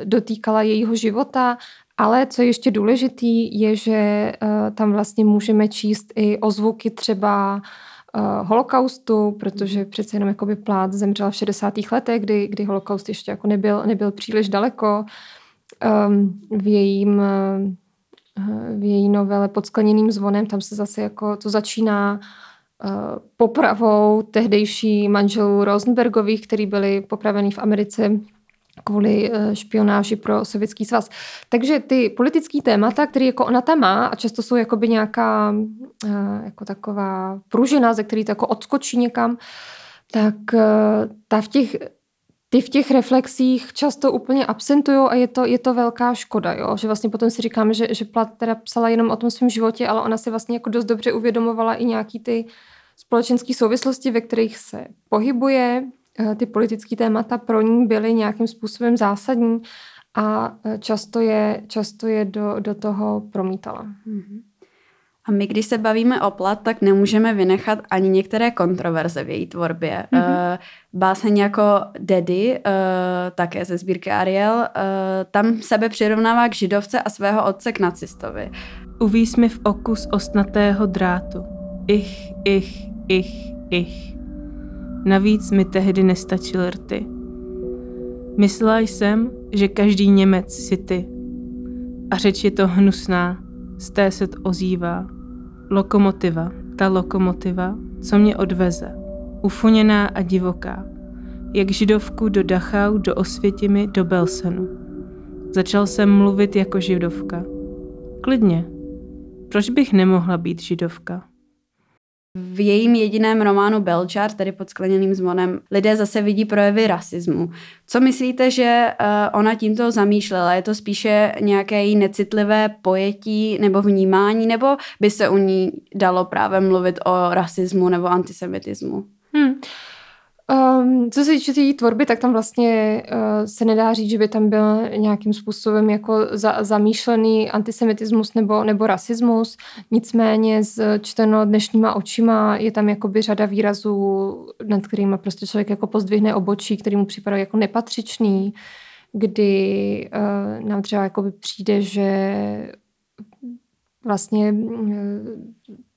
dotýkala jejího života, ale co je ještě důležitý, je, že uh, tam vlastně můžeme číst i ozvuky třeba uh, holokaustu, protože přece jenom jakoby plát zemřela v 60. letech, kdy, kdy holokaust ještě jako nebyl, nebyl příliš daleko. Um, v jejím v její novele pod skleněným zvonem, tam se zase jako to začíná Eh, popravou tehdejší manželů Rosenbergových, který byli popraveni v Americe kvůli eh, špionáži pro sovětský svaz. Takže ty politické témata, které jako ona tam má a často jsou jakoby nějaká eh, jako taková pružina, ze který to jako odskočí někam, tak ta v těch ty v těch reflexích často úplně absentují a je to, je to velká škoda, jo? že vlastně potom si říkáme, že, že Plat teda psala jenom o tom svém životě, ale ona si vlastně jako dost dobře uvědomovala i nějaký ty společenské souvislosti, ve kterých se pohybuje, eh, ty politické témata pro ní byly nějakým způsobem zásadní a eh, často je, často je do, do toho promítala. Mm-hmm. A my, když se bavíme o plat, tak nemůžeme vynechat ani některé kontroverze v její tvorbě. Mm-hmm. Báseň jako Daddy, uh, také ze sbírky Ariel, uh, tam sebe přirovnává k židovce a svého otce k nacistovi. Uvíz mi v oku z ostnatého drátu. Ich, ich, ich, ich. Navíc mi tehdy nestačil rty. Myslela jsem, že každý Němec si ty. A řeč je to hnusná, z té se ozývá. Lokomotiva, ta lokomotiva, co mě odveze. Ufuněná a divoká. Jak židovku do Dachau, do Osvětimi, do Belsenu. Začal jsem mluvit jako židovka. Klidně. Proč bych nemohla být židovka? V jejím jediném románu Belchar, tedy pod skleněným zvonem, lidé zase vidí projevy rasismu. Co myslíte, že uh, ona tímto zamýšlela? Je to spíše nějaké její necitlivé pojetí nebo vnímání, nebo by se u ní dalo právě mluvit o rasismu nebo antisemitismu? Hmm. Um, co se týče té tvorby, tak tam vlastně uh, se nedá říct, že by tam byl nějakým způsobem jako za, zamýšlený antisemitismus nebo, nebo rasismus. Nicméně z čteno dnešníma očima je tam jakoby řada výrazů, nad kterými prostě člověk jako pozdvihne obočí, který mu připadá jako nepatřičný, kdy uh, nám třeba jakoby přijde, že vlastně uh,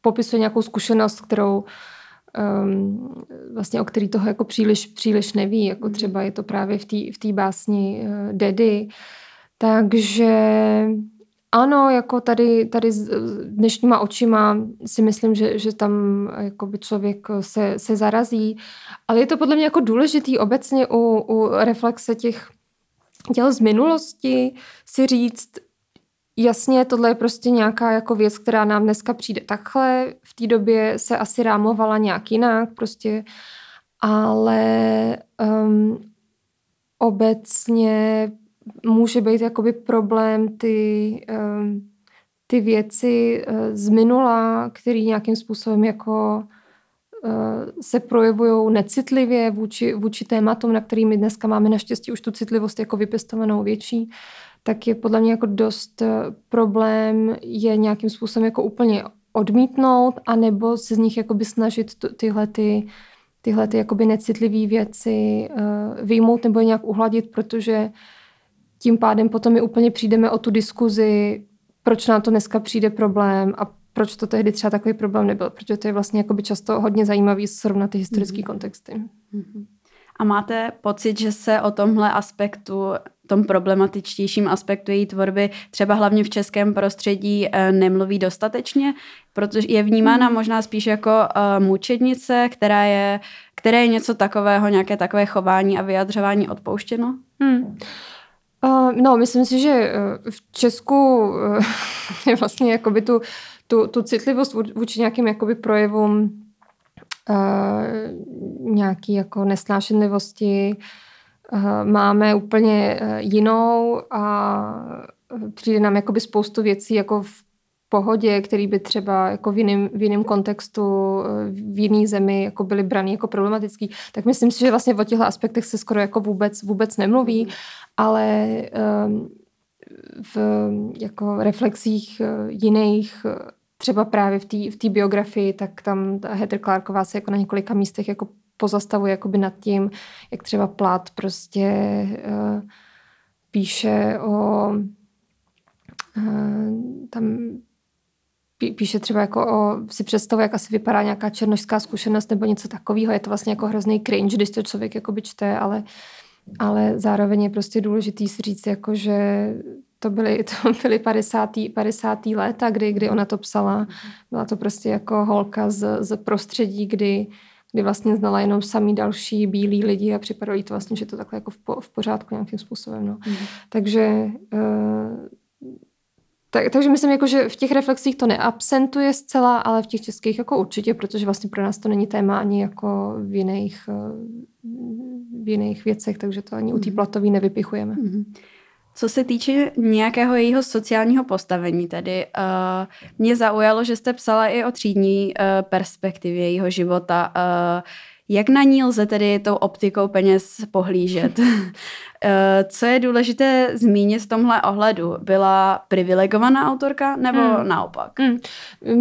popisuje nějakou zkušenost, kterou um, vlastně o který toho jako příliš, příliš neví, jako mhm. třeba je to právě v té v tý básni uh, Daddy. Takže ano, jako tady, tady s dnešníma očima si myslím, že, že tam jako by člověk se, se zarazí, ale je to podle mě jako důležitý obecně u, u reflexe těch chtěl z minulosti si říct, jasně, tohle je prostě nějaká jako věc, která nám dneska přijde takhle, v té době se asi rámovala nějak jinak, prostě, ale um, obecně může být jakoby problém ty, um, ty věci uh, z minula, které nějakým způsobem jako uh, se projevují necitlivě vůči, vůči tématům, na kterými dneska máme naštěstí už tu citlivost jako vypěstovanou větší, tak je podle mě jako dost uh, problém je nějakým způsobem jako úplně odmítnout, anebo se z nich jakoby snažit tyhle ty tyhle ty jakoby necitlivé věci uh, vyjmout nebo je nějak uhladit, protože tím pádem potom my úplně přijdeme o tu diskuzi, proč nám to dneska přijde problém a proč to tehdy třeba takový problém nebyl, protože to je vlastně jakoby často hodně zajímavý srovnat ty historické mm-hmm. kontexty. Mm-hmm. A máte pocit, že se o tomhle aspektu, tom problematičtějším aspektu její tvorby, třeba hlavně v českém prostředí, eh, nemluví dostatečně? Protože je vnímána hmm. možná spíš jako uh, mučednice, která je, které je něco takového, nějaké takové chování a vyjadřování odpouštěno? Hmm. Uh, no, myslím si, že v Česku uh, je vlastně jakoby tu, tu, tu citlivost vůči nějakým jakoby projevům uh, nějaký jako nesnášenlivosti uh, máme úplně uh, jinou a přijde nám jakoby spoustu věcí jako v pohodě, který by třeba jako v jiném, v jiném kontextu, v jiné zemi jako byly braný jako problematický, tak myslím si, že vlastně o těchto aspektech se skoro jako vůbec, vůbec nemluví, ale um, v jako reflexích jiných třeba právě v té v biografii, tak tam ta Heather Clarková se jako na několika místech jako pozastavuje jakoby nad tím, jak třeba Plat prostě uh, píše o uh, tam píše třeba jako o, si představuje, jak asi vypadá nějaká černožská zkušenost nebo něco takového. Je to vlastně jako hrozný cringe, když to člověk jako by čte, ale, ale zároveň je prostě důležitý si říct, jako, že to byly, to byly 50. 50. léta, kdy, kdy ona to psala. Byla to prostě jako holka z, z prostředí, kdy, kdy vlastně znala jenom samý další bílí lidi a připadalo jí to vlastně, že to takhle jako v, po, v pořádku nějakým způsobem. No. Mm. Takže uh, tak, takže myslím, jako, že v těch reflexích to neabsentuje zcela, ale v těch českých jako určitě, protože vlastně pro nás to není téma ani jako v jiných, eh, v jiných věcech, takže to ani u té mhm. platové nevypichujeme. Mm-hmm. Co se týče nějakého jejího sociálního postavení, tedy uh, mě zaujalo, že jste psala i o třídní uh, perspektivě jejího života. Uh, jak na ní lze tedy tou optikou peněz pohlížet? Eh, co je důležité zmínit v tomhle ohledu? Byla privilegovaná autorka nebo hmm. naopak? Hmm.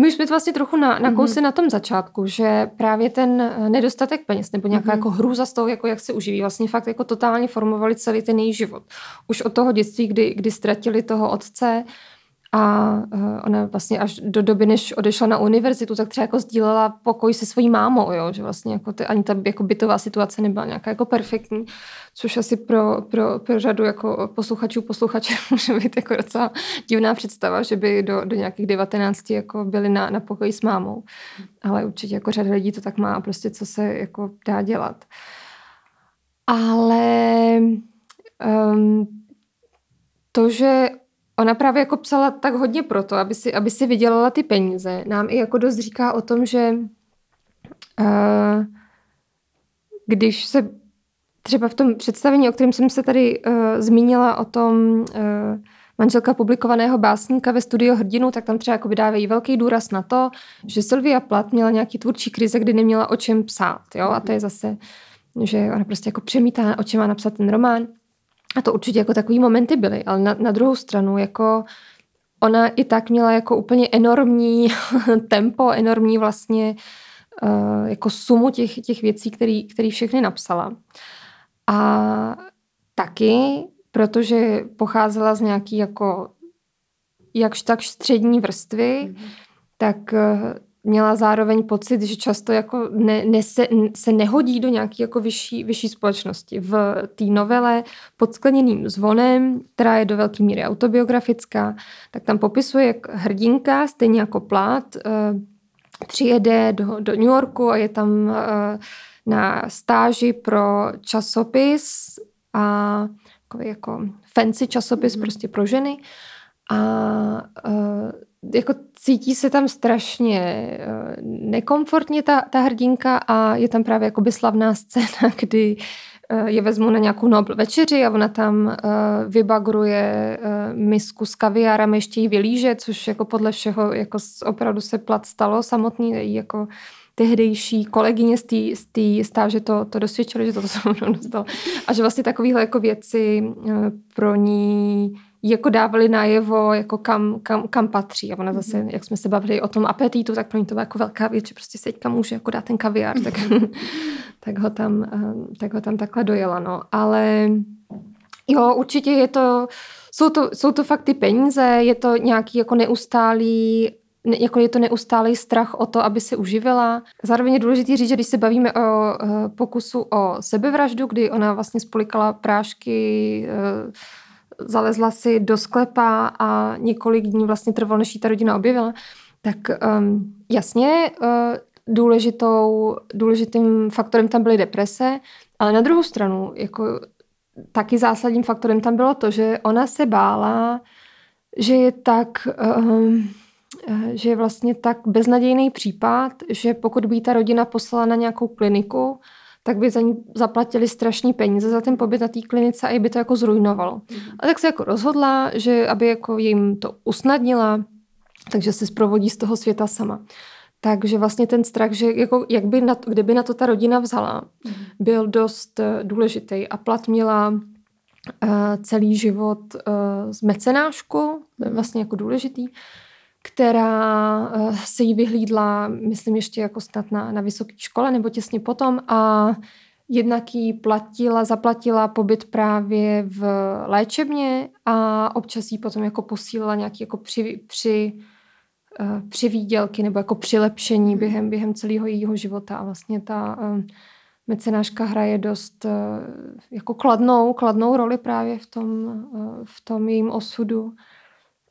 My jsme to vlastně trochu na, na kousy hmm. na tom začátku, že právě ten eh, nedostatek peněz nebo nějaká hmm. jako hrůza z toho, jako jak se uživí, vlastně fakt jako totálně formovali celý ten její život. Už od toho dětství, kdy, kdy ztratili toho otce, a uh, ona vlastně až do doby, než odešla na univerzitu, tak třeba jako sdílela pokoj se svojí mámou, jo? že vlastně jako ty, ani ta jako bytová situace nebyla nějaká jako perfektní, což asi pro, pro, pro řadu jako posluchačů, posluchačů může být jako docela divná představa, že by do, do nějakých 19 jako byli na, na pokoji s mámou. Ale určitě jako řada lidí to tak má a prostě co se jako dá dělat. Ale um, to, že ona právě jako psala tak hodně proto, aby si, aby si vydělala ty peníze. Nám i jako dost říká o tom, že uh, když se třeba v tom představení, o kterém jsem se tady uh, zmínila, o tom uh, manželka publikovaného básníka ve studiu Hrdinu, tak tam třeba jako dávají velký důraz na to, že Sylvia Plat měla nějaký tvůrčí krize, kdy neměla o čem psát. Jo? A to je zase, že ona prostě jako přemítá, o čem má napsat ten román. A to určitě jako takový momenty byly, ale na, na druhou stranu jako ona i tak měla jako úplně enormní tempo, enormní vlastně uh, jako sumu těch, těch věcí, které všechny napsala. A taky, protože pocházela z nějaký jako jakž tak střední vrstvy, mm-hmm. tak eh, měla zároveň pocit, že často jako ne, ne se, se nehodí do nějaké jako vyšší, vyšší společnosti. V té novele pod skleněným zvonem, která je do velké míry autobiografická, tak tam popisuje, jak hrdinka, stejně jako plát, uh, přijede do, do New Yorku a je tam uh, na stáži pro časopis a jako fancy časopis mm. prostě pro ženy. A uh, jako cítí se tam strašně uh, nekomfortně ta, ta hrdinka a je tam právě jakoby slavná scéna, kdy uh, je vezmu na nějakou Nobel večeři a ona tam uh, vybagruje misku s kaviárem, ještě ji vylíže, což jako podle všeho jako opravdu se plat stalo samotný, jako tehdejší kolegyně z té stáže to, to dosvědčily, že to, to se dostalo. A že vlastně takovéhle jako věci pro ní jako dávali najevo, jako kam, kam, kam patří. A ona zase, mm-hmm. jak jsme se bavili o tom apetitu, tak pro ní to byla jako velká věc, že prostě seďka může jako dát ten kaviár, tak, tak, ho tam, eh, tak ho tam takhle dojela. No. Ale jo, určitě je to, jsou to, jsou to fakt ty peníze, je to nějaký jako neustálý jako je to neustálý strach o to, aby se uživila. Zároveň je důležité říct, že když se bavíme o uh, pokusu o sebevraždu, kdy ona vlastně spolikala prášky uh, zalezla si do sklepa a několik dní vlastně trvalo, než ji ta rodina objevila, tak um, jasně uh, důležitou, důležitým faktorem tam byly deprese, ale na druhou stranu jako taky zásadním faktorem tam bylo to, že ona se bála, že je tak, um, že je vlastně tak beznadějný případ, že pokud by ta rodina poslala na nějakou kliniku, tak by za ní zaplatili strašný peníze za ten pobyt na té klinice a i by to jako zrujnovalo. Mm. A tak se jako rozhodla, že aby jako jim to usnadnila, takže se zprovodí z toho světa sama. Takže vlastně ten strach, že jako, jak by na, kdyby na to ta rodina vzala, mm. byl dost uh, důležitý. A plat měla uh, celý život uh, z mecenášku, to je vlastně jako důležitý která eh, se jí vyhlídla, myslím, ještě jako snad na, na vysoké škole nebo těsně potom a jednak jí platila, zaplatila pobyt právě v léčebně a občas jí potom jako posílala nějaký jako při, při uh, přivídělky nebo jako přilepšení hmm. během, během celého jejího života a vlastně ta uh, mecenáška hraje dost jako kladnou, kladnou roli právě v tom, v tom jejím osudu.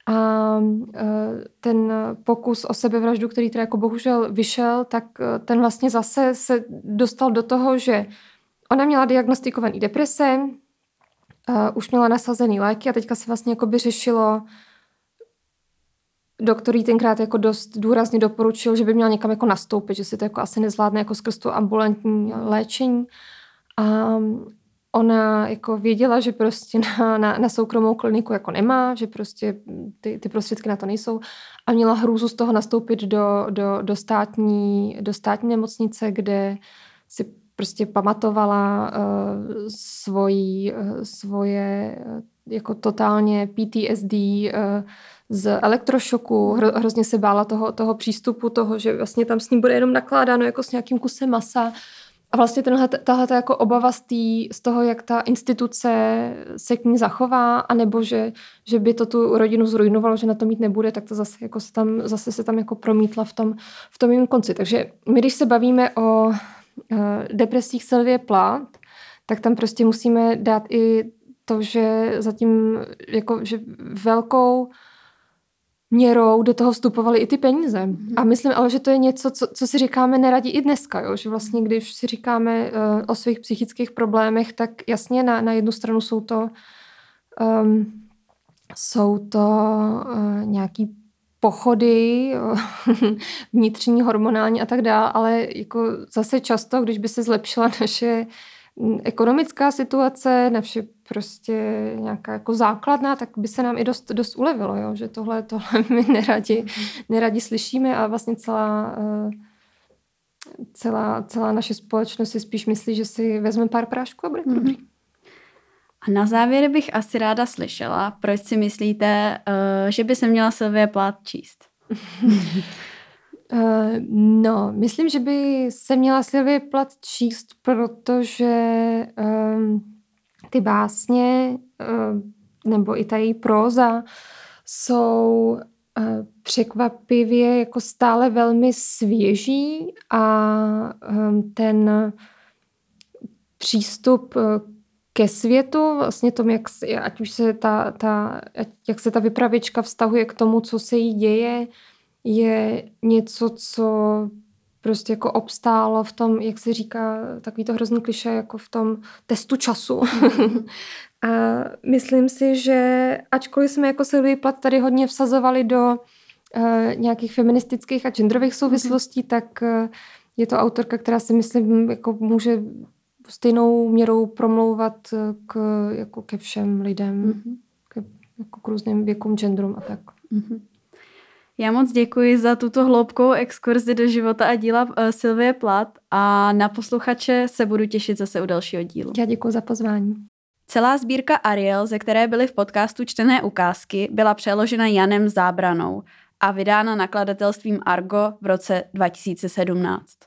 A e, ten pokus o sebevraždu, který teda jako bohužel vyšel, tak e, ten vlastně zase se dostal do toho, že ona měla diagnostikovaný deprese, e, už měla nasazený léky a teďka se vlastně jako by řešilo, doktor jí tenkrát jako dost důrazně doporučil, že by měla někam jako nastoupit, že si to jako asi nezvládne jako skrz to ambulantní léčení. A ona jako věděla, že prostě na, na, na soukromou kliniku jako nemá, že prostě ty, ty prostředky na to nejsou a měla hrůzu z toho nastoupit do, do, do, státní, do státní nemocnice, kde si prostě pamatovala uh, svojí, uh, svoje uh, jako totálně PTSD uh, z elektrošoku, hro, hrozně se bála toho, toho přístupu, toho, že vlastně tam s ním bude jenom nakládáno jako s nějakým kusem masa, a vlastně tenhle, tahle jako obava z, tý, z toho, jak ta instituce se k ní zachová, anebo že, že by to tu rodinu zrujnovalo, že na to mít nebude, tak to zase, jako se, tam, zase se tam jako promítla v tom, v tom jim konci. Takže my, když se bavíme o uh, depresích Sylvie Plat, tak tam prostě musíme dát i to, že zatím jako, že velkou měrou do toho vstupovaly i ty peníze. Mm. A myslím ale, že to je něco, co, co si říkáme neradi i dneska, jo? že vlastně když si říkáme uh, o svých psychických problémech, tak jasně na, na jednu stranu jsou to um, jsou to uh, nějaký pochody, vnitřní, hormonální a tak dále, ale jako zase často, když by se zlepšila naše ekonomická situace, vše prostě nějaká jako základná, tak by se nám i dost, dost ulevilo, jo? že tohle, tohle my neradi, neradi slyšíme a vlastně celá, eh, celá, celá naše společnost si spíš myslí, že si vezme pár prášků a bude to mm-hmm. dobrý. A na závěr bych asi ráda slyšela, proč si myslíte, uh, že by se měla Sylvie Plát číst? Uh, no, myslím, že by se měla Sylvie Plat číst, protože um, ty básně uh, nebo i ta její próza jsou uh, překvapivě jako stále velmi svěží a um, ten přístup ke světu, vlastně tom, jak, ať už se ta, ta, jak se ta vypravěčka vztahuje k tomu, co se jí děje, je něco, co prostě jako obstálo v tom, jak se říká, takový to hrozný kliše, jako v tom testu času. A myslím si, že ačkoliv jsme jako Sylvie Plat tady hodně vsazovali do uh, nějakých feministických a genderových mhm. souvislostí, mm-hmm. tak uh, je to autorka, která si myslím jako může stejnou měrou promlouvat k, jako ke všem lidem, mm-hmm. ke, jako k různým věkům, genderům a tak. Mm-hmm. Já moc děkuji za tuto hloubkou exkurzi do života a díla uh, Sylvie Plat a na posluchače se budu těšit zase u dalšího dílu. Já děkuji za pozvání. Celá sbírka Ariel, ze které byly v podcastu čtené ukázky, byla přeložena Janem Zábranou a vydána nakladatelstvím Argo v roce 2017.